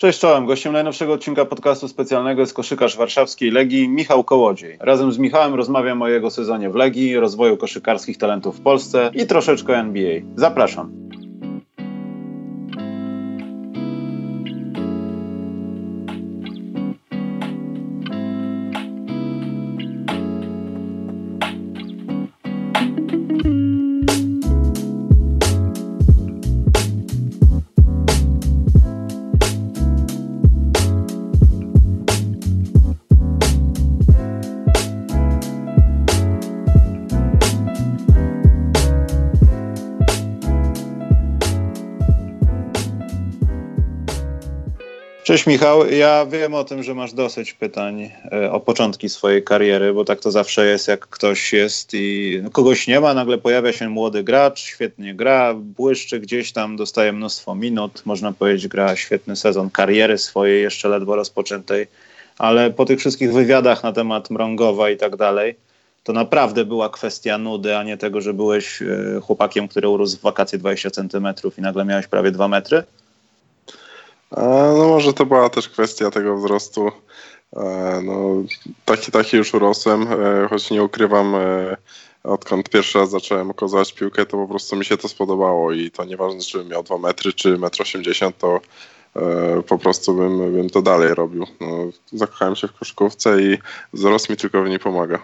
Cześć czołem, gościem najnowszego odcinka podcastu specjalnego jest koszykarz warszawskiej Legii Michał Kołodziej. Razem z Michałem rozmawiam o jego sezonie w Legii, rozwoju koszykarskich talentów w Polsce i troszeczkę NBA. Zapraszam. Cześć Michał, ja wiem o tym, że masz dosyć pytań e, o początki swojej kariery, bo tak to zawsze jest, jak ktoś jest i kogoś nie ma, nagle pojawia się młody gracz, świetnie gra, błyszczy gdzieś tam, dostaje mnóstwo minut, można powiedzieć gra świetny sezon kariery swojej, jeszcze ledwo rozpoczętej, ale po tych wszystkich wywiadach na temat Mrągowa i tak dalej, to naprawdę była kwestia nudy, a nie tego, że byłeś e, chłopakiem, który urósł w wakacje 20 centymetrów i nagle miałeś prawie 2 metry? No może to była też kwestia tego wzrostu. No, taki, taki już urosłem, e, choć nie ukrywam, e, odkąd pierwszy raz zacząłem kozać piłkę, to po prostu mi się to spodobało i to nieważne, czy miał 2 metry, czy 1,80 m, to e, po prostu bym, bym to dalej robił. No, zakochałem się w koszykówce i wzrost mi tylko w niej pomaga.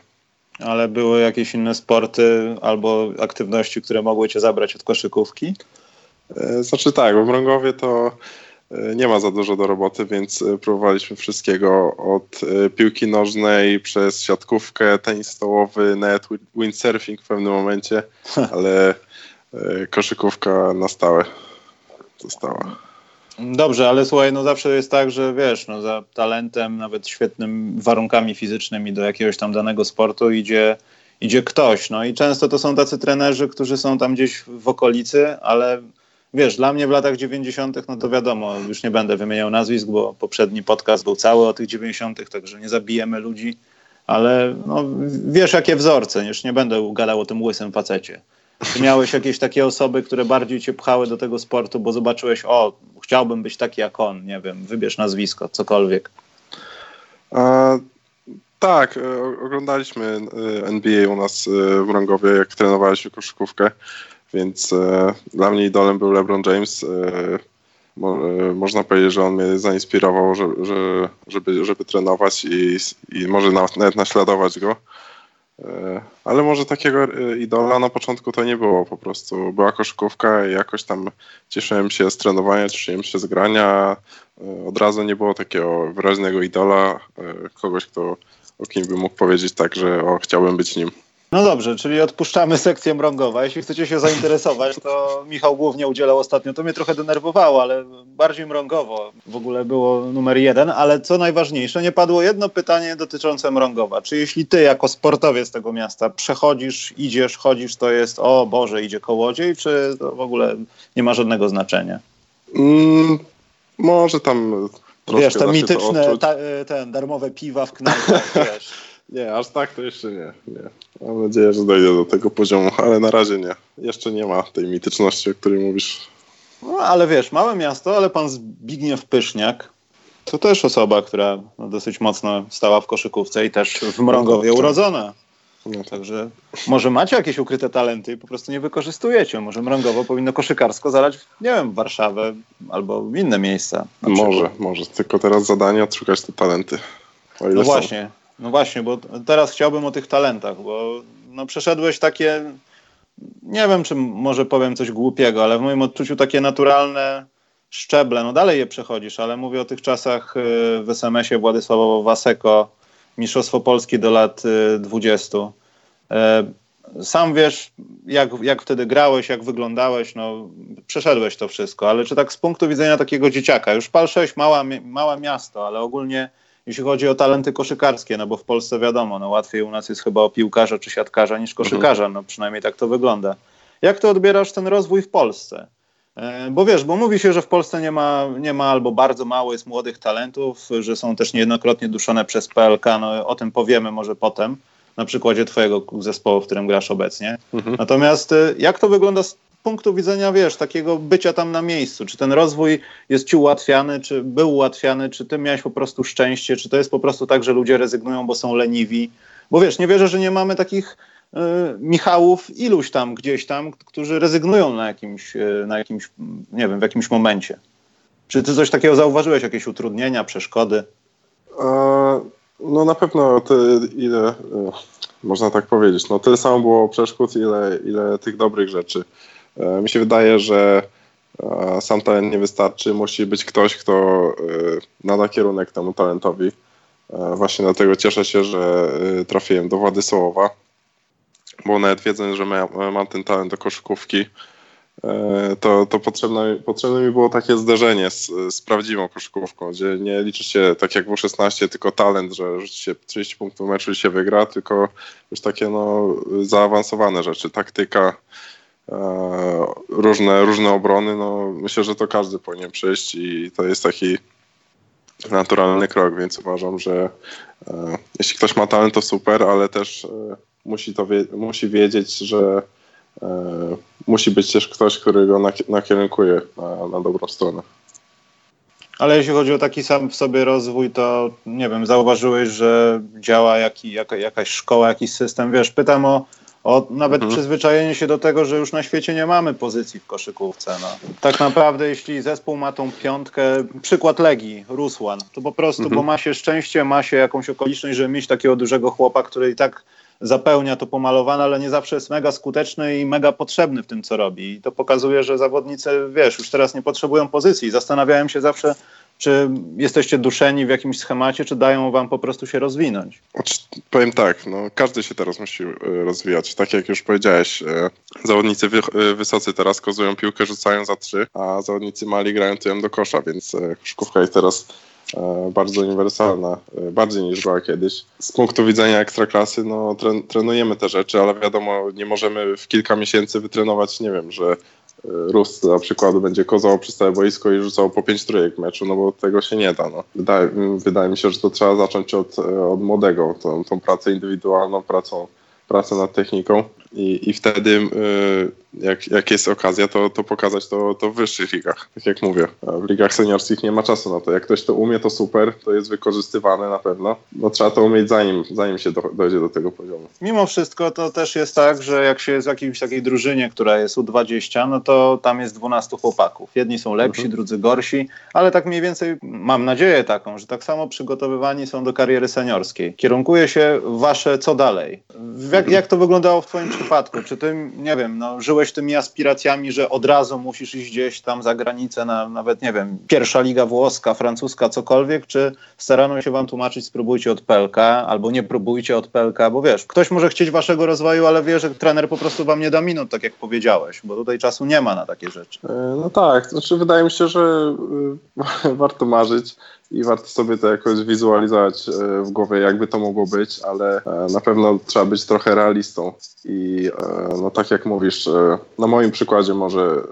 Ale były jakieś inne sporty albo aktywności, które mogły cię zabrać od koszykówki? Znaczy tak, w Mrągowie to E, nie ma za dużo do roboty, więc e, próbowaliśmy wszystkiego od e, piłki nożnej przez siatkówkę, tenis stołowy, nawet windsurfing w pewnym momencie, ale koszykówka na stałe została. Dobrze, ale słuchaj, no zawsze jest tak, że wiesz, no za talentem, nawet świetnym warunkami fizycznymi do jakiegoś tam danego sportu idzie, idzie ktoś. No i często to są tacy trenerzy, którzy są tam gdzieś w okolicy, ale wiesz, dla mnie w latach 90., no to wiadomo, już nie będę wymieniał nazwisk, bo poprzedni podcast był cały o tych 90., także nie zabijemy ludzi, ale no, wiesz, jakie wzorce, już nie będę gadał o tym łysym facecie. Czy miałeś jakieś takie osoby, które bardziej cię pchały do tego sportu, bo zobaczyłeś, o, chciałbym być taki jak on, nie wiem, wybierz nazwisko, cokolwiek. Tak, e, oglądaliśmy e, NBA u nas e, w Rągowie, jak trenowaliśmy koszykówkę. Więc e, dla mnie idolem był LeBron James. E, mo, e, można powiedzieć, że on mnie zainspirował, że, że, żeby, żeby trenować i, i może nawet naśladować go. E, ale może takiego e, idola na początku to nie było po prostu. Była koszykówka i jakoś tam cieszyłem się z trenowania, cieszyłem się z grania. E, od razu nie było takiego wyraźnego idola, kogoś, kto, o kim bym mógł powiedzieć tak, że o, chciałbym być nim. No dobrze, czyli odpuszczamy sekcję mrągowa. Jeśli chcecie się zainteresować, to Michał głównie udzielał ostatnio. To mnie trochę denerwowało, ale bardziej mrągowo w ogóle było numer jeden. Ale co najważniejsze, nie padło jedno pytanie dotyczące mrągowa. Czy jeśli ty jako sportowiec tego miasta przechodzisz, idziesz, chodzisz, to jest o Boże, idzie kołodziej, czy to w ogóle nie ma żadnego znaczenia? Mm, może tam Wiesz, te mityczne, ta, ten, darmowe piwa w knajpach, wiesz. Nie, aż tak to jeszcze nie, nie. Mam nadzieję, że dojdzie do tego poziomu, ale na razie nie. Jeszcze nie ma tej mityczności, o której mówisz. No, ale wiesz, małe miasto, ale pan Zbigniew Pyszniak to też osoba, która no, dosyć mocno stała w koszykówce i też w Mrągowie no, urodzona. No, Także może macie jakieś ukryte talenty i po prostu nie wykorzystujecie. Może Mrągowo powinno koszykarsko zalać, nie wiem, Warszawę albo inne miejsca. Może, może. Tylko teraz zadanie odszukać te talenty. no właśnie. No właśnie, bo teraz chciałbym o tych talentach, bo no przeszedłeś takie, nie wiem, czy może powiem coś głupiego, ale w moim odczuciu takie naturalne szczeble, no dalej je przechodzisz, ale mówię o tych czasach y, w SMS-ie Władysławowo Waseko, Mistrzostwo Polski do lat 20. Y, y, sam wiesz, jak, jak wtedy grałeś, jak wyglądałeś, no przeszedłeś to wszystko, ale czy tak z punktu widzenia takiego dzieciaka, już PAL 6 mała, małe miasto, ale ogólnie jeśli chodzi o talenty koszykarskie, no bo w Polsce wiadomo, no łatwiej u nas jest chyba o piłkarza czy siatkarza niż koszykarza, no przynajmniej tak to wygląda. Jak to odbierasz ten rozwój w Polsce? E, bo wiesz, bo mówi się, że w Polsce nie ma, nie ma albo bardzo mało jest młodych talentów, że są też niejednokrotnie duszone przez PLK, no o tym powiemy może potem, na przykładzie twojego zespołu, w którym grasz obecnie. Mhm. Natomiast e, jak to wygląda z punktu widzenia, wiesz, takiego bycia tam na miejscu. Czy ten rozwój jest ci ułatwiany, czy był ułatwiany, czy ty miałeś po prostu szczęście, czy to jest po prostu tak, że ludzie rezygnują, bo są leniwi. Bo wiesz, nie wierzę, że nie mamy takich y, Michałów iluś tam, gdzieś tam, którzy rezygnują na jakimś, y, na jakimś, nie wiem, w jakimś momencie. Czy ty coś takiego zauważyłeś, jakieś utrudnienia, przeszkody? no na pewno te, ile, można tak powiedzieć, no tyle samo było przeszkód, ile, ile tych dobrych rzeczy. E, mi się wydaje, że e, sam talent nie wystarczy, musi być ktoś, kto e, nada kierunek temu talentowi. Właśnie dlatego cieszę się, że trafiłem do Władysława, bo nawet wiedząc, że mam ten talent do koszykówki, to, to potrzebne, potrzebne mi było takie zderzenie z, z prawdziwą koszykówką, gdzie nie liczy się tak jak w 16 tylko talent, że rzuci się 30 punktów meczu i się wygra, tylko już takie no, zaawansowane rzeczy, taktyka, różne, różne obrony. No, myślę, że to każdy powinien przyjść i to jest taki naturalny krok, więc uważam, że e, jeśli ktoś ma talent, to super, ale też e, musi, to wie, musi wiedzieć, że E, musi być też ktoś, który go nakierunkuje na, na dobrą stronę. Ale jeśli chodzi o taki sam w sobie rozwój, to nie wiem, zauważyłeś, że działa jakaś szkoła, jakiś system. Wiesz, pytam o, o nawet mhm. przyzwyczajenie się do tego, że już na świecie nie mamy pozycji w koszykówce. No. Tak naprawdę, jeśli zespół ma tą piątkę, przykład Legii, Rusłan, to po prostu, mhm. bo ma się szczęście, ma się jakąś okoliczność, żeby mieć takiego dużego chłopa, który i tak zapełnia to pomalowane, ale nie zawsze jest mega skuteczny i mega potrzebny w tym, co robi. I to pokazuje, że zawodnicy, wiesz, już teraz nie potrzebują pozycji. Zastanawiałem się zawsze, czy jesteście duszeni w jakimś schemacie, czy dają wam po prostu się rozwinąć? Znaczy, powiem tak, no, każdy się teraz musi e, rozwijać. Tak jak już powiedziałeś, e, zawodnicy e, wysocy teraz kozują piłkę, rzucają za trzy, a zawodnicy mali grają tyłem do kosza, więc koszykówka jest teraz bardzo uniwersalna, bardziej niż była kiedyś. Z punktu widzenia ekstraklasy, no tren, trenujemy te rzeczy, ale wiadomo, nie możemy w kilka miesięcy wytrenować, nie wiem, że Rus na przykład będzie kozał przez całe boisko i rzucał po pięć trójek meczu, no bo tego się nie da. No. Wydaje, wydaje mi się, że to trzeba zacząć od, od młodego, tą, tą pracę indywidualną, pracą, pracę nad techniką i, i wtedy y, jak, jak jest okazja, to, to pokazać to, to w wyższych ligach. Tak jak mówię, w ligach seniorskich nie ma czasu na to. Jak ktoś to umie, to super, to jest wykorzystywane na pewno. No trzeba to umieć zanim, zanim się do, dojdzie do tego poziomu. Mimo wszystko to też jest tak, że jak się jest w jakiejś takiej drużynie, która jest U20, no to tam jest 12 chłopaków. Jedni są lepsi, mhm. drudzy gorsi, ale tak mniej więcej mam nadzieję taką, że tak samo przygotowywani są do kariery seniorskiej. Kierunkuje się wasze co dalej. Jak, mhm. jak to wyglądało w twoim przypadku? Czy ty, nie wiem, no, żyłeś tymi aspiracjami, że od razu musisz iść gdzieś tam za granicę, na, nawet, nie wiem, pierwsza liga włoska, francuska, cokolwiek, czy starano się wam tłumaczyć, spróbujcie od PLK, albo nie próbujcie od PLK, bo wiesz, ktoś może chcieć waszego rozwoju, ale wie, że trener po prostu wam nie da minut, tak jak powiedziałeś, bo tutaj czasu nie ma na takie rzeczy. E, no tak, znaczy wydaje mi się, że e, warto marzyć i warto sobie to jakoś wizualizować e, w głowie, jakby to mogło być, ale e, na pewno trzeba być trochę realistą. I e, no tak jak mówisz, na moim przykładzie może,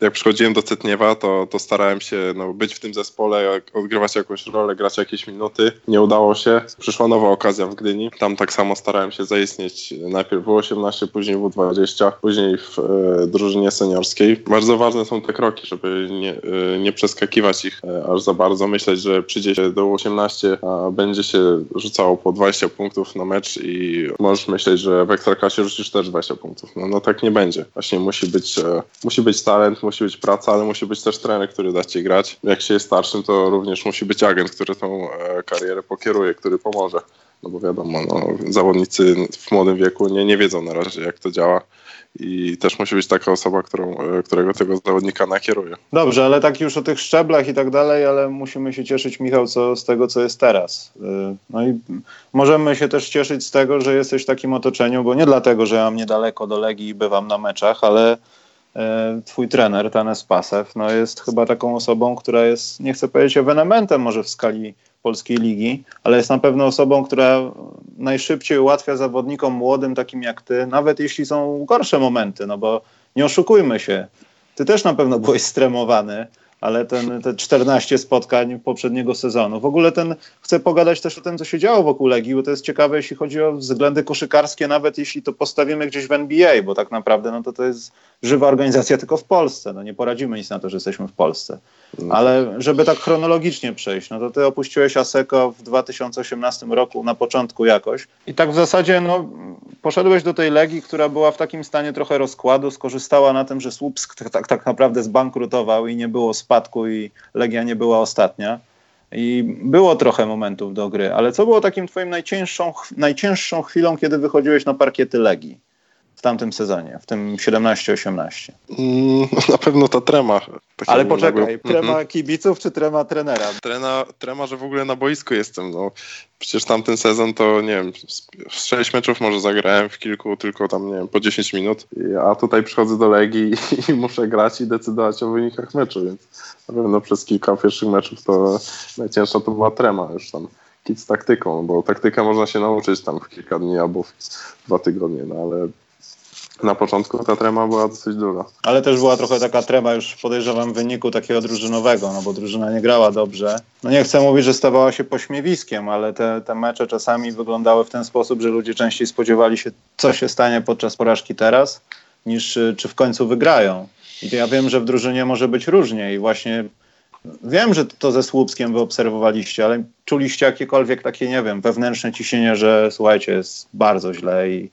jak przychodziłem do Cytniewa, to, to starałem się no, być w tym zespole, odgrywać jakąś rolę, grać jakieś minuty. Nie udało się. Przyszła nowa okazja w Gdyni. Tam tak samo starałem się zaistnieć. Najpierw w 18, później w 20, później w drużynie seniorskiej. Bardzo ważne są te kroki, żeby nie, nie przeskakiwać ich aż za bardzo, myśleć, że przyjdzie się do 18, a będzie się rzucało po 20 punktów na mecz i możesz myśleć, że w Ekstraklasie rzucisz też 20 punktów. No, no tak nie będzie. Właśnie musi być, e, musi być talent, musi być praca, ale musi być też trener, który da ci grać. Jak się jest starszym, to również musi być agent, który tą e, karierę pokieruje, który pomoże. No bo wiadomo, no, zawodnicy w młodym wieku nie, nie wiedzą na razie, jak to działa i też musi być taka osoba, którą, e, którego tego zawodnika nakieruje. Dobrze, ale tak już o tych szczeblach i tak dalej, ale musimy się cieszyć, Michał, co, z tego, co jest teraz. E, no i możemy się też cieszyć z tego, że jesteś w takim otoczeniu, bo nie dlatego, że ja mam niedaleko do Legii i bywam na meczach, ale e, twój trener, Tanes Pasew, no jest chyba taką osobą, która jest, nie chcę powiedzieć ewenementem może w skali polskiej ligi, ale jest na pewno osobą, która najszybciej ułatwia zawodnikom młodym, takim jak ty, nawet jeśli są gorsze momenty, no bo nie oszukujmy się, ty też na pewno byłeś stremowany, ale ten, te 14 spotkań poprzedniego sezonu. W ogóle ten, chcę pogadać też o tym, co się działo wokół Legii, bo to jest ciekawe, jeśli chodzi o względy koszykarskie, nawet jeśli to postawimy gdzieś w NBA, bo tak naprawdę no to, to jest żywa organizacja tylko w Polsce. No nie poradzimy nic na to, że jesteśmy w Polsce. No. Ale żeby tak chronologicznie przejść, no to ty opuściłeś Aseko w 2018 roku na początku jakoś i tak w zasadzie no, poszedłeś do tej Legii, która była w takim stanie trochę rozkładu, skorzystała na tym, że Słupsk tak, tak, tak naprawdę zbankrutował i nie było spadku i Legia nie była ostatnia. I było trochę momentów do gry, ale co było takim twoim najcięższą, najcięższą chwilą, kiedy wychodziłeś na parkiety Legii? Tamtym sezonie, w tym 17-18? Mm, na pewno ta trema. Tak Ale poczekaj, trema -hmm. kibiców czy trema trenera? Trema, trema, że w ogóle na boisku jestem. No. Przecież tamten sezon to, nie wiem, z 6 meczów może zagrałem, w kilku tylko tam, nie wiem, po 10 minut. A tutaj przychodzę do Legii i, i muszę grać i decydować o wynikach meczu, więc na pewno przez kilka pierwszych meczów to najcięższa to była trema już tam kit z taktyką, bo taktykę można się nauczyć tam w kilka dni albo w dwa tygodnie, no ale na początku ta trema była dosyć duża. Ale też była trochę taka trema już podejrzewam w wyniku takiego drużynowego, no bo drużyna nie grała dobrze. No nie chcę mówić, że stawała się pośmiewiskiem, ale te, te mecze czasami wyglądały w ten sposób, że ludzie częściej spodziewali się, co się stanie podczas porażki teraz, niż y, czy w końcu wygrają. I ja wiem, że w drużynie może być różnie i właśnie wiem, że to ze Słupskiem wy obserwowaliście, ale czuliście jakiekolwiek takie, nie wiem, wewnętrzne ciśnienie, że słuchajcie, jest bardzo źle i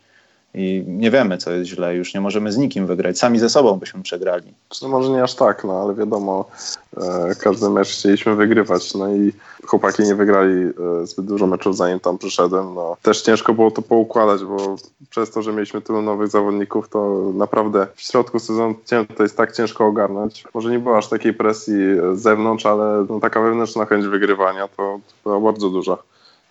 i nie wiemy, co jest źle, już nie możemy z nikim wygrać. Sami ze sobą byśmy przegrali. No może nie aż tak, no ale wiadomo, e, każdy mecz chcieliśmy wygrywać, no i chłopaki nie wygrali e, zbyt dużo meczów zanim tam przyszedłem. No. Też ciężko było to poukładać, bo przez to, że mieliśmy tylu nowych zawodników, to naprawdę w środku sezonu to jest tak ciężko ogarnąć. Może nie było aż takiej presji z zewnątrz, ale no, taka wewnętrzna chęć wygrywania to była bardzo duża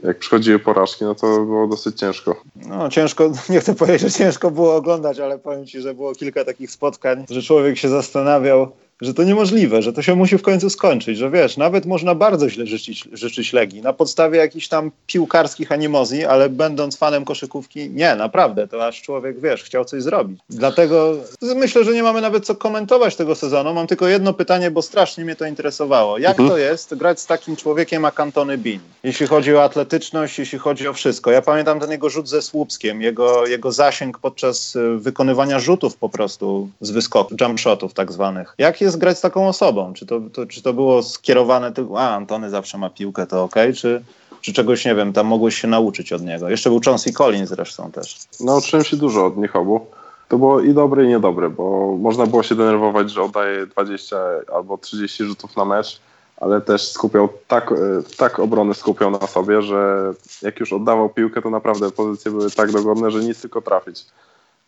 jak przychodziły porażki, no to było dosyć ciężko. No ciężko, nie chcę powiedzieć, że ciężko było oglądać, ale powiem Ci, że było kilka takich spotkań, że człowiek się zastanawiał, że to niemożliwe, że to się musi w końcu skończyć, że wiesz, nawet można bardzo źle życzyć, życzyć Legii na podstawie jakichś tam piłkarskich animozji, ale będąc fanem koszykówki, nie, naprawdę, to aż człowiek, wiesz, chciał coś zrobić. Dlatego myślę, że nie mamy nawet co komentować tego sezonu. Mam tylko jedno pytanie, bo strasznie mnie to interesowało. Jak mhm. to jest grać z takim człowiekiem jak Antony Bin? Jeśli chodzi o atletyczność, jeśli chodzi o wszystko. Ja pamiętam ten jego rzut ze słupskiem, jego, jego zasięg podczas y, wykonywania rzutów po prostu z wyskoku, jump shotów tak zwanych. Jak jest jest grać z taką osobą? Czy to, to, czy to było skierowane tylko, a Antony zawsze ma piłkę, to ok, czy, czy czegoś, nie wiem, tam mogłeś się nauczyć od niego? Jeszcze był Chauncey Collins zresztą też. Nauczyłem się dużo od nich obu. To było i dobre, i niedobre, bo można było się denerwować, że oddaje 20 albo 30 rzutów na mecz, ale też skupiał tak, e, tak obronę skupiał na sobie, że jak już oddawał piłkę, to naprawdę pozycje były tak dogodne, że nic tylko trafić.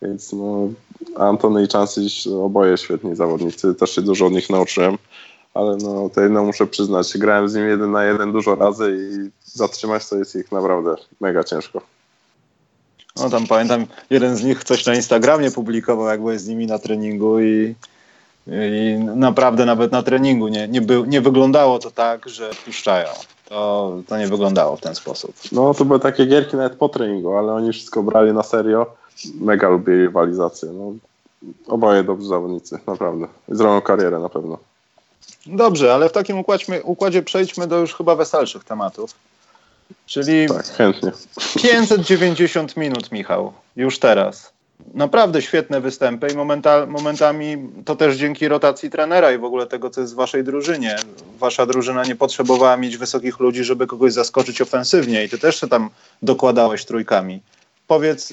Więc no, Antony i Chancey oboje świetni zawodnicy, też się dużo od nich nauczyłem, ale no to jedno muszę przyznać, grałem z nim jeden na jeden dużo razy i zatrzymać to jest ich naprawdę mega ciężko. No tam pamiętam, jeden z nich coś na Instagramie publikował, jak byłem z nimi na treningu i, i naprawdę nawet na treningu nie, nie, nie wyglądało to tak, że puszczają. To, to nie wyglądało w ten sposób. No to były takie gierki nawet po treningu, ale oni wszystko brali na serio mega lubię rywalizację. No, oboje dobrzy zawodnicy, naprawdę. Zrobią karierę na pewno. Dobrze, ale w takim układzie, układzie przejdźmy do już chyba weselszych tematów. Czyli tak, chętnie. 590 minut, Michał, już teraz. Naprawdę świetne występy i momenta, momentami to też dzięki rotacji trenera i w ogóle tego, co jest w waszej drużynie. Wasza drużyna nie potrzebowała mieć wysokich ludzi, żeby kogoś zaskoczyć ofensywnie i ty też się tam dokładałeś trójkami powiedz,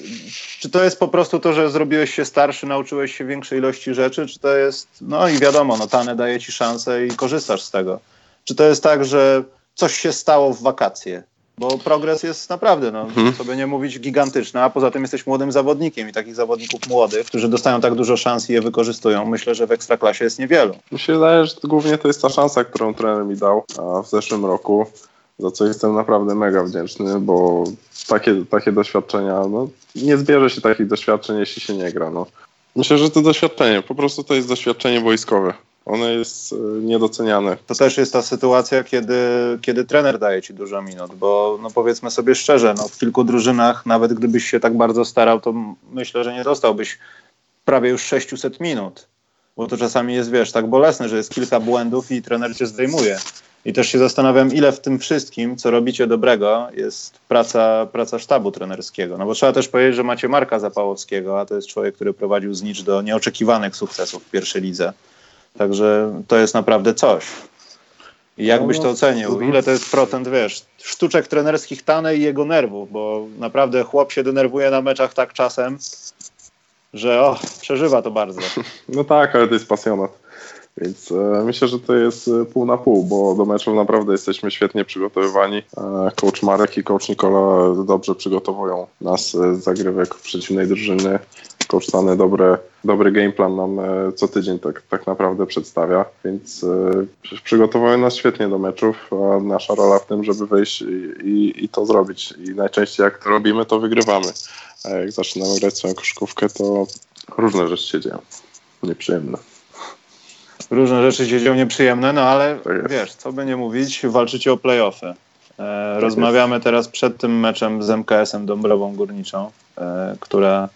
czy to jest po prostu to, że zrobiłeś się starszy, nauczyłeś się większej ilości rzeczy, czy to jest, no i wiadomo, no Tane daje ci szansę i korzystasz z tego. Czy to jest tak, że coś się stało w wakacje? Bo progres jest naprawdę, no, hmm. sobie nie mówić, gigantyczny, a poza tym jesteś młodym zawodnikiem i takich zawodników młodych, którzy dostają tak dużo szans i je wykorzystują, myślę, że w Ekstraklasie jest niewielu. Mi się wydaje, że głównie to jest ta szansa, którą trener mi dał w zeszłym roku za co jestem naprawdę mega wdzięczny, bo takie, takie doświadczenia, no, nie zbierze się takich doświadczeń, jeśli się nie gra. No. Myślę, że to doświadczenie, po prostu to jest doświadczenie wojskowe. Ono jest y, niedoceniane. To też jest ta sytuacja, kiedy, kiedy trener daje ci dużo minut, bo no powiedzmy sobie szczerze, no w kilku drużynach, nawet gdybyś się tak bardzo starał, to myślę, że nie dostałbyś prawie już 600 minut. bo to czasami jest, wiesz, tak bolesne, że jest kilka błędów i trener cię zdejmuje. I też się zastanawiam, ile w tym wszystkim, co robicie dobrego, jest praca, praca sztabu trenerskiego. No bo trzeba też powiedzieć, że macie Marka Zapałowskiego, a to jest człowiek, który prowadził Znicz do nieoczekiwanych sukcesów w pierwszej lidze. Także to jest naprawdę coś. I jak byś to ocenił? Ile to jest procent, wiesz, sztuczek trenerskich Tane i jego nerwów, bo naprawdę chłop się denerwuje na meczach tak czasem, że o, przeżywa to bardzo. No tak, ale to jest pasjonat. Więc e, myślę, że to jest e, pół na pół, bo do meczów naprawdę jesteśmy świetnie przygotowywani. E, coach Marek i coach Nikola dobrze przygotowują nas z zagrywek przeciwnej drużyny. Coach Stany dobre, dobry game plan nam co tydzień tak, tak naprawdę przedstawia, więc przygotowują nas świetnie do meczów, a nasza rola w tym, żeby wejść i, i, i to zrobić. I najczęściej jak to robimy, to wygrywamy. A jak zaczynamy grać swoją koszykówkę, to różne rzeczy się dzieją. Nieprzyjemne różne rzeczy się dzieją nieprzyjemne, no ale wiesz, co by nie mówić, walczycie o playoffy. E, rozmawiamy teraz przed tym meczem z MKS-em Dąbrową Górniczą, e, która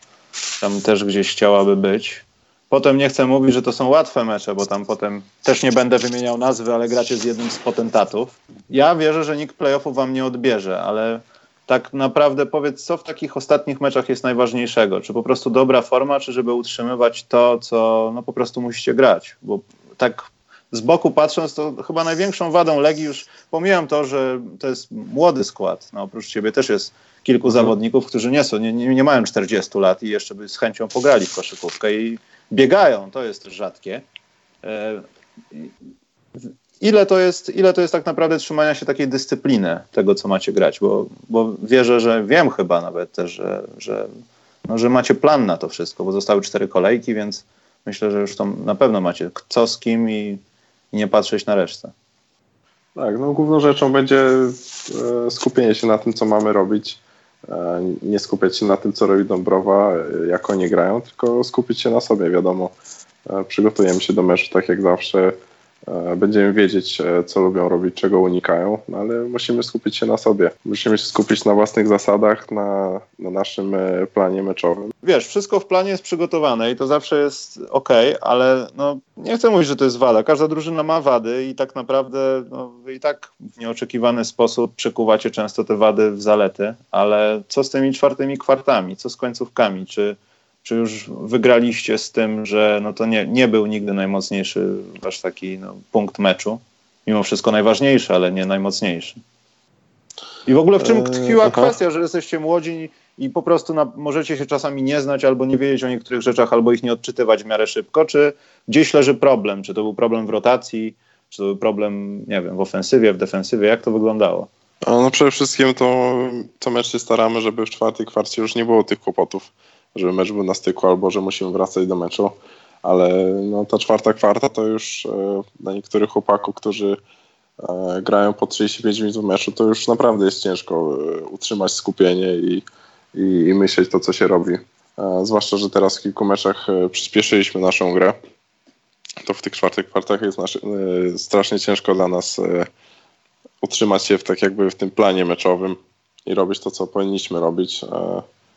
tam też gdzieś chciałaby być. Potem nie chcę mówić, że to są łatwe mecze, bo tam potem też nie będę wymieniał nazwy, ale gracie z jednym z potentatów. Ja wierzę, że nikt playoffów wam nie odbierze, ale tak naprawdę powiedz, co w takich ostatnich meczach jest najważniejszego? Czy po prostu dobra forma, czy żeby utrzymywać to, co no po prostu musicie grać? Bo tak z boku patrząc, to chyba największą wadą Legii już pomijam to, że to jest młody skład. No, oprócz ciebie też jest kilku mhm. zawodników, którzy nie są, nie, nie, nie, mają 40 lat i jeszcze by z chęcią pograli w koszykówkę i biegają, to jest też rzadkie. E, ile to jest, ile to jest tak naprawdę trzymania się takiej dyscypliny tego, co macie grać, bo, bo wierzę, że wiem chyba nawet też, że, że, no, że macie plan na to wszystko, bo zostały cztery kolejki, więc myślę, że już to na pewno macie co z kim i, i nie patrzeć na resztę. Tak, no główną rzeczą będzie e, skupienie się na tym, co mamy robić. E, nie skupiać się na tym, co robi Dąbrowa, e, jak oni grają, tylko skupić się na sobie, wiadomo. Przygotujemy się do meczu tak jak zawsze. E, będziemy wiedzieć, e, co lubią robić, czego unikają, no ale musimy skupić się na sobie. Musimy się skupić na własnych zasadach, na, na naszym e, planie meczowym. Wiesz, wszystko w planie jest przygotowane i to zawsze jest ok, ale no, nie chcę mówić, że to jest wada. Każda drużyna ma wady i tak naprawdę no, i tak w nieoczekiwany sposób przekuwacie często te wady w zalety, ale co z tymi czwartymi kwartami, co z końcówkami? Czy czy już wygraliście z tym, że no to nie, nie był nigdy najmocniejszy wasz taki no, punkt meczu? Mimo wszystko najważniejszy, ale nie najmocniejszy. I w ogóle w czym eee, tkwiła kwestia, że jesteście młodzi i po prostu na, możecie się czasami nie znać albo nie wiedzieć o niektórych rzeczach, albo ich nie odczytywać w miarę szybko? Czy gdzieś leży problem? Czy to był problem w rotacji? Czy to był problem, nie wiem, w ofensywie, w defensywie? Jak to wyglądało? No przede wszystkim to, to mecz się staramy, żeby w czwartej kwarcie już nie było tych kłopotów żeby mecz był na styku albo że musimy wracać do meczu. Ale no, ta czwarta kwarta to już e, dla niektórych chłopaków, którzy e, grają po 35 minut w meczu, to już naprawdę jest ciężko e, utrzymać skupienie i, i, i myśleć to, co się robi. Zwłaszcza, że teraz w kilku meczach przyspieszyliśmy naszą grę. To w tych czwartych kwartach jest nasz, strasznie ciężko dla nas utrzymać się w, tak jakby w tym planie meczowym i robić to, co powinniśmy robić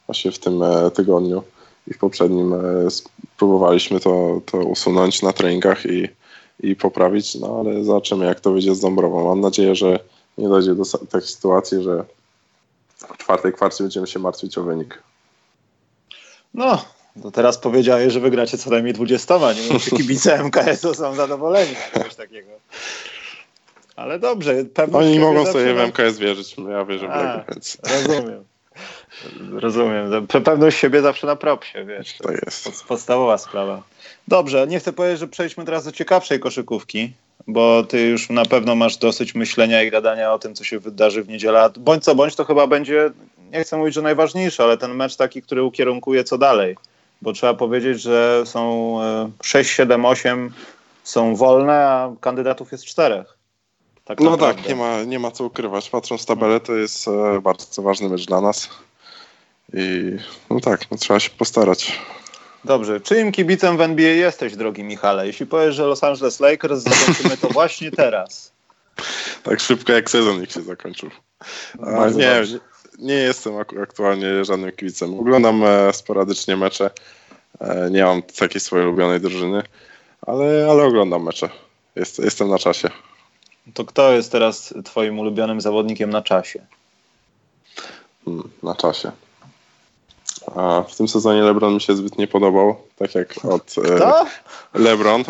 właśnie w tym e, tygodniu i w poprzednim e, próbowaliśmy to, to usunąć na treningach i, i poprawić, no ale zobaczymy jak to wyjdzie z Dąbrową. Mam nadzieję, że nie dojdzie do takiej sytuacji, że w czwartej kwarcie będziemy się martwić o wynik. No, to teraz powiedziałeś, że wygracie co najmniej 20. Nie wiem, czy kibice MKS-u są zadowoleni z czegoś takiego. Ale dobrze. Oni mogą sobie w MKS wierzyć. Ja wierzę w niego, więc... Rozumiem. Rozumiem. Pewność siebie zawsze na propsie, wiesz. To, jest. podstawowa sprawa. Dobrze, nie chcę powiedzieć, że przejdźmy teraz do ciekawszej koszykówki, bo ty już na pewno masz dosyć myślenia i gadania o tym, co się wydarzy w niedzielę. Bądź co bądź, to chyba będzie, nie chcę mówić, że najważniejszy, ale ten mecz taki, który ukierunkuje co dalej. Bo trzeba powiedzieć, że są 6, 7, 8 są wolne, a kandydatów jest czterech. Tak no tak, nie ma, nie ma co ukrywać. Patrząc tabelę, to jest e, bardzo ważny mecz dla nas. I no tak, no trzeba się postarać. Dobrze. Czyim kibicem w NBA jesteś, drogi Michale? Jeśli powiesz, że Los Angeles Lakers, zobaczymy to właśnie teraz. Tak szybko jak sezon ich się zakończył. A, nie, nie jestem aktualnie żadnym kibicem. Oglądam e, sporadycznie mecze. E, nie mam takiej swojej ulubionej drużyny. ale, ale oglądam mecze. Jest, jestem na czasie. To kto jest teraz twoim ulubionym zawodnikiem na czasie? Hmm, na czasie. A w tym sezonie LeBron mi się zbyt nie podobał, tak jak od e, LeBron.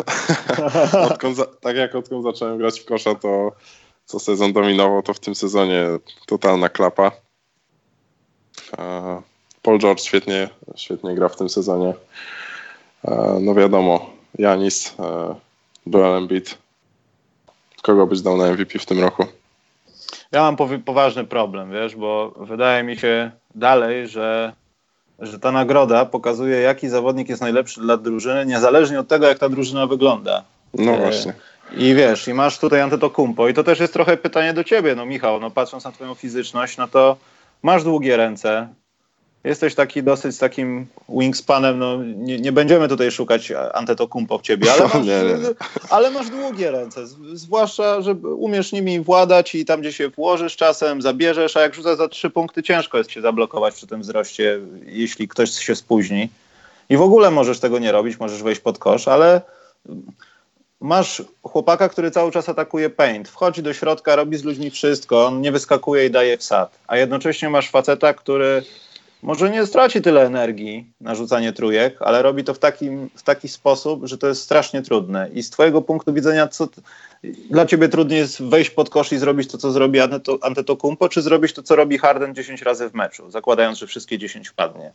odkąd za, tak jak odkąd zacząłem grać w kosza, to co sezon dominował, to w tym sezonie totalna klapa. E, Paul George świetnie, świetnie gra w tym sezonie. E, no wiadomo, Janis, Joel Embiid. Kogo byś dał na MVP w tym roku? Ja mam poważny problem, wiesz, bo wydaje mi się dalej, że, że ta nagroda pokazuje, jaki zawodnik jest najlepszy dla drużyny, niezależnie od tego, jak ta drużyna wygląda. No właśnie. I wiesz, i masz tutaj Antetokumpo i to też jest trochę pytanie do ciebie, no Michał, no patrząc na twoją fizyczność, no to masz długie ręce, jesteś taki dosyć takim wingspanem, no nie, nie będziemy tutaj szukać Antetokumpo w ciebie, ale masz, ale masz długie ręce, zwłaszcza, że umiesz nimi władać i tam, gdzie się włożysz czasem, zabierzesz, a jak rzucasz za trzy punkty, ciężko jest się zablokować przy tym wzroście, jeśli ktoś się spóźni. I w ogóle możesz tego nie robić, możesz wejść pod kosz, ale masz chłopaka, który cały czas atakuje paint, wchodzi do środka, robi z ludźmi wszystko, on nie wyskakuje i daje wsad, a jednocześnie masz faceta, który może nie straci tyle energii na rzucanie trójek, ale robi to w, takim, w taki sposób, że to jest strasznie trudne. I z twojego punktu widzenia, co dla ciebie trudniej jest wejść pod kosz i zrobić to, co zrobi Antetokumpo, czy zrobić to, co robi Harden 10 razy w meczu, zakładając, że wszystkie 10 wpadnie?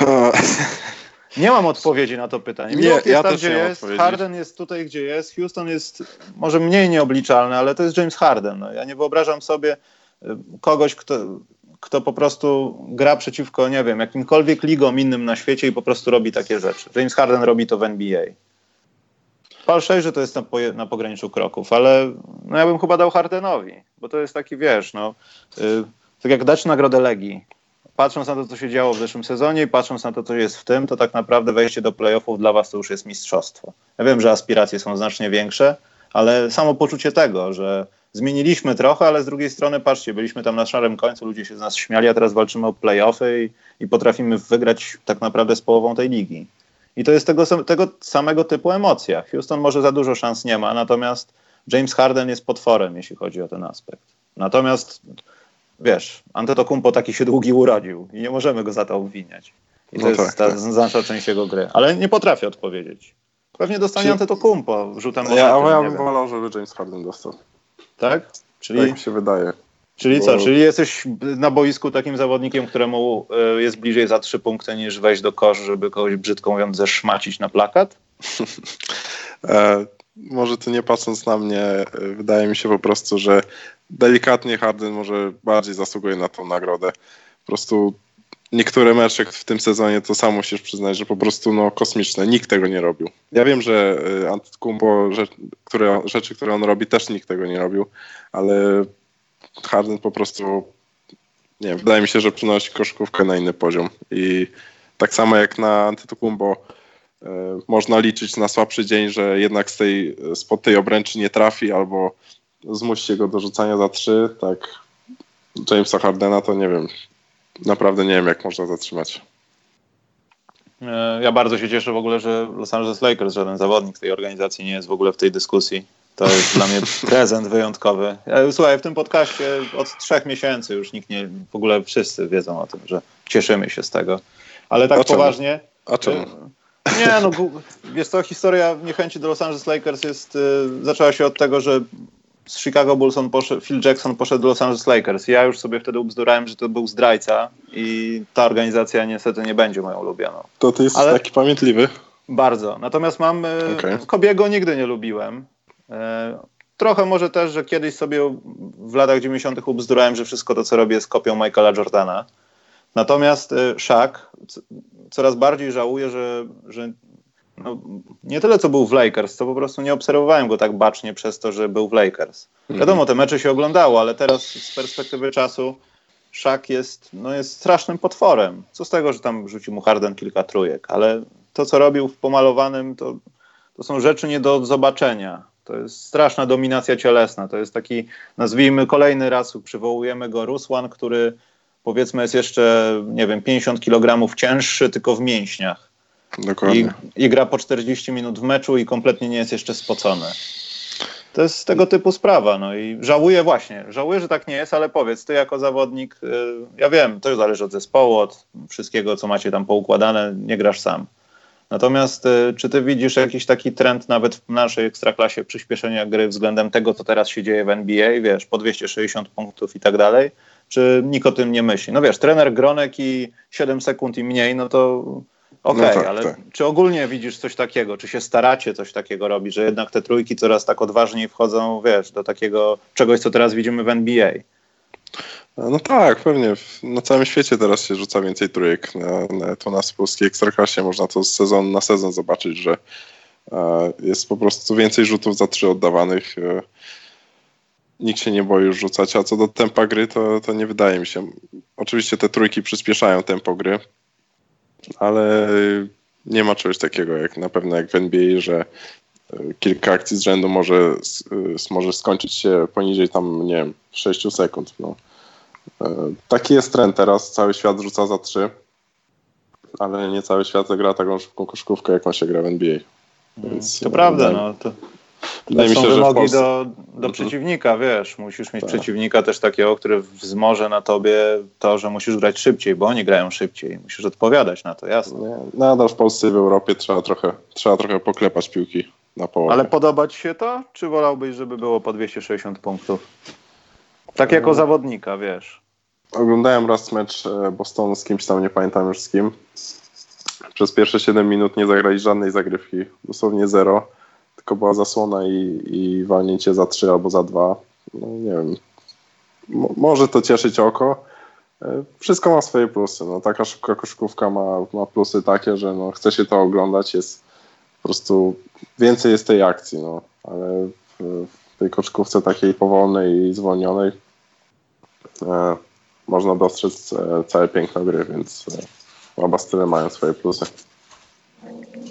Nie mam odpowiedzi na to pytanie. Nie, jest ja tam, gdzie jest, Harden jest tutaj, gdzie jest, Houston jest może mniej nieobliczalny, ale to jest James Harden. No, ja nie wyobrażam sobie y, kogoś, kto, kto po prostu gra przeciwko, nie wiem, jakimkolwiek ligom innym na świecie i po prostu robi takie rzeczy. James Harden robi to w NBA. Paul że to jest na, na, pograniczu kroków, ale no ja bym chyba dał Hardenowi, bo to jest taki, wiesz, no, yy, tak jak dać nagrodę Legii, patrząc na to, co się działo w zeszłym sezonie i patrząc na to, co jest w tym, to tak naprawdę wejście do playoffów dla was to już jest mistrzostwo. Ja wiem, że aspiracje są znacznie większe, ale samo poczucie tego, że zmieniliśmy trochę, ale z drugiej strony patrzcie, byliśmy tam na szarym końcu, ludzie się z nas śmiali, a teraz walczymy o playoffy i, i potrafimy wygrać tak naprawdę z połową tej ligi. I to jest tego, tego samego typu emocja. Houston może za dużo szans nie ma, natomiast James Harden jest potworem, jeśli chodzi o ten aspekt. Natomiast wiesz, Antetokumpo taki się długi urodził i nie możemy go za to obwiniać. I to no jest tak, ta tak. znaczna część jego gry. Ale nie potrafię odpowiedzieć. Pewnie dostanie Czy... Antetokumpo rzutem ja, ja bym wolał, żeby James Harden dostał. Tak? Czyli... Tak mi się wydaje. Czyli bo... co? Czyli jesteś na boisku takim zawodnikiem, któremu e, jest bliżej za trzy punkty niż wejść do kosz, żeby kogoś brzydko mówiąc zeszmacić na plakat? e, może to nie patrząc na mnie, e, wydaje mi się po prostu, że delikatnie Harden może bardziej zasługuje na tą nagrodę. Po prostu niektóre mecze w tym sezonie to sam musisz przyznać, że po prostu no, kosmiczne. Nikt tego nie robił. Ja wiem, że y, Antetokounmpo, rzecz, które, rzeczy, które on robi, też nikt tego nie robił, ale Harden po prostu nie wydaje mi się, że przynosi koszykówkę na inny poziom i tak samo jak na Antetokounmpo y, można liczyć na słabszy dzień, że jednak z tej, spod tej obręczy nie trafi albo zmusi go do rzucania za trzy, tak Jamesa Hardena to nie wiem, naprawdę nie wiem, jak można zatrzymać. E, ja bardzo się cieszę w ogóle, że Los Angeles Lakers, żaden zawodnik tej organizacji nie jest w ogóle w tej dyskusji. To jest dla mnie prezent wyjątkowy. Słuchaj, w tym podcaście od trzech miesięcy już nikt nie, w ogóle wszyscy wiedzą o tym, że cieszymy się z tego. Ale tak A poważnie. A czemu? E, nie, no wiesz co, historia niechęci do Los Angeles Lakers jest, zaczęła się od tego, że z Chicago Bulls on poszedł, Phil Jackson poszedł do Los Angeles Lakers. Ja już sobie wtedy ubzdurałem, że to był zdrajca i ta organizacja niestety nie będzie moją ulubioną. To ty jesteś Ale... taki pamiętliwy? Bardzo. Natomiast mam... E, okay. Kobiego nigdy nie lubiłem. E, trochę może też, że kiedyś sobie w latach 90. ubzdurałem, że wszystko to, co robię, jest kopią Michaela Jordana. Natomiast e, Shaq coraz bardziej żałuje, że, że no, nie tyle co był w Lakers, to po prostu nie obserwowałem go tak bacznie przez to, że był w Lakers. Mhm. Wiadomo, te mecze się oglądało, ale teraz z perspektywy czasu Szak jest, no, jest strasznym potworem. Co z tego, że tam rzucił mu Harden kilka trójek, ale to, co robił w pomalowanym, to, to są rzeczy nie do zobaczenia. To jest straszna dominacja cielesna. To jest taki, nazwijmy kolejny raz, przywołujemy go Rusłan, który powiedzmy jest jeszcze, nie wiem, 50 kg cięższy, tylko w mięśniach Dokładnie. I, I gra po 40 minut w meczu i kompletnie nie jest jeszcze spocony. To jest tego typu sprawa. No i żałuję właśnie, żałuję, że tak nie jest, ale powiedz, ty jako zawodnik, y, ja wiem, to zależy od zespołu, od wszystkiego, co macie tam poukładane, nie grasz sam. Natomiast y, czy ty widzisz jakiś taki trend nawet w naszej ekstraklasie przyspieszenia gry względem tego, co teraz się dzieje w NBA, wiesz, po 260 punktów i tak dalej? Czy nikt o tym nie myśli? No wiesz, trener Gronek i 7 sekund i mniej, no to okej, okay, no tak, ale tak. czy ogólnie widzisz coś takiego? Czy się staracie coś takiego robić, że jednak te trójki coraz tak odważniej wchodzą, wiesz, do takiego czegoś, co teraz widzimy w NBA? No tak, pewnie. Na całym świecie teraz się rzuca więcej trójek. Na, na, to nas w polskiej ekstraklasie można to z sezon na sezon zobaczyć, że e, jest po prostu więcej rzutów za trzy oddawanych. E, nikt się nie boi już rzucać, a co do tempa gry, to, to nie wydaje mi się. Oczywiście te trójki przyspieszają tempo gry, ale nie ma czegoś takiego jak na pewno jak w NBA, że e, kilka akcji z rzędu może, może skończyć się poniżej tam, nie wiem, 6 sekund. No. E, taki jest trend teraz, cały świat rzuca za trzy, ale nie cały świat gra taką szybką koszkówkę, jak ma się gra w NBA. Więc, to prawda, no. To... Wydaje mi się, są wymogi Polsce... do, do przeciwnika, wiesz, musisz mieć tak. przeciwnika też takiego, który wzmoże na tobie to, że musisz grać szybciej, bo oni grają szybciej. Musisz odpowiadać na to, jasne. Nie, nadal w Polsce i w Europie trzeba trochę, trzeba trochę poklepać piłki na połowę. Ale podoba ci się to? Czy wolałbyś, żeby było po 260 punktów? Tak jako zawodnika, wiesz. Oglądałem raz mecz e, Bostonu z kimś tam, nie pamiętam już z kim. Przez pierwsze 7 minut nie zagrali żadnej zagrywki, dosłownie zero. Tylko była zasłona i, i walnięcie za 3 albo za 2. No nie wiem. może to cieszyć oko. E, wszystko ma swoje plusy. No, taka szybka koszykówka ma, ma plusy takie, że no, chce się to oglądać. Jest po prostu więcej jest tej akcji, no, ale w, w tej koszykówce takiej powolnej i zwolnionej e, można dostrzec e, całe piękno gry, więc e, oba style mają swoje plusy.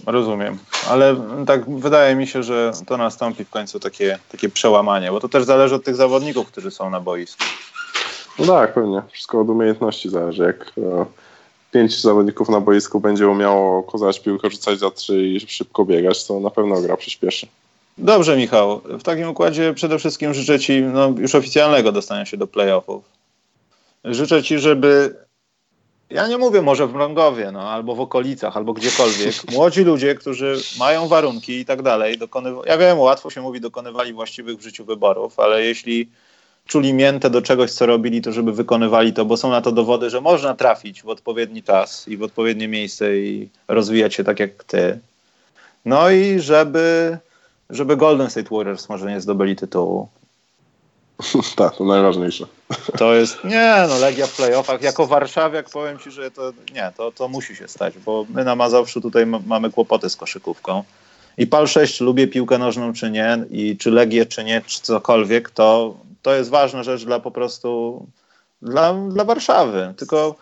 Rozumiem, ale tak wydaje mi się, że to nastąpi w końcu takie, takie przełamanie, bo to też zależy od tych zawodników, którzy są na boisku. No tak, pewnie. Wszystko od umiejętności zależy. Jak e, pięć zawodników na boisku będzie umiało kozać piłkę, rzucać za trzy i szybko biegać, to na pewno gra przyspieszy. Dobrze, Michał. W takim układzie przede wszystkim życzę Ci no, już oficjalnego dostania się do playoffów. Życzę Ci, żeby ja nie mówię może w Mrągowie, no, albo w okolicach, albo gdziekolwiek. Młodzi ludzie, którzy mają warunki i tak dalej, dokonywa- ja wiem, łatwo się mówi, dokonywali właściwych w życiu wyborów, ale jeśli czuli miętę do czegoś, co robili, to żeby wykonywali to, bo są na to dowody, że można trafić w odpowiedni czas i w odpowiednie miejsce i rozwijać się tak jak ty. No i żeby, żeby Golden State Warriors może nie zdobyli tytułu. tak, to najważniejsze. To jest, nie no, Legia w playoffach, jako warszawiak powiem Ci, że to nie, to, to musi się stać, bo my na Mazowszu tutaj mamy kłopoty z koszykówką. I PAL 6, lubię piłkę nożną czy nie, i czy Legię czy nie, czy cokolwiek, to, to jest ważna rzecz dla po prostu, dla, dla Warszawy. Tylko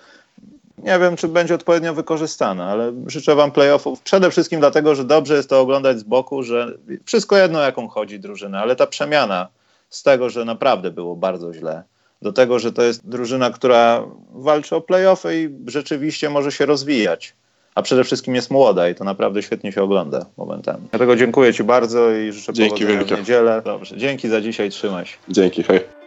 nie wiem, czy będzie odpowiednio wykorzystana, ale życzę Wam playoffów przede wszystkim dlatego, że dobrze jest to oglądać z boku, że wszystko jedno jaką chodzi drużyna, ale ta przemiana z tego, że naprawdę było bardzo źle, do tego, że to jest drużyna, która walczy o playoffy i rzeczywiście może się rozwijać. A przede wszystkim jest młoda i to naprawdę świetnie się ogląda momentami. Dlatego dziękuję Ci bardzo i życzę Dzięki powodzenia wielkie. w niedzielę. Dobrze, dzięki za dzisiaj, trzymaj się. Dzięki, hej.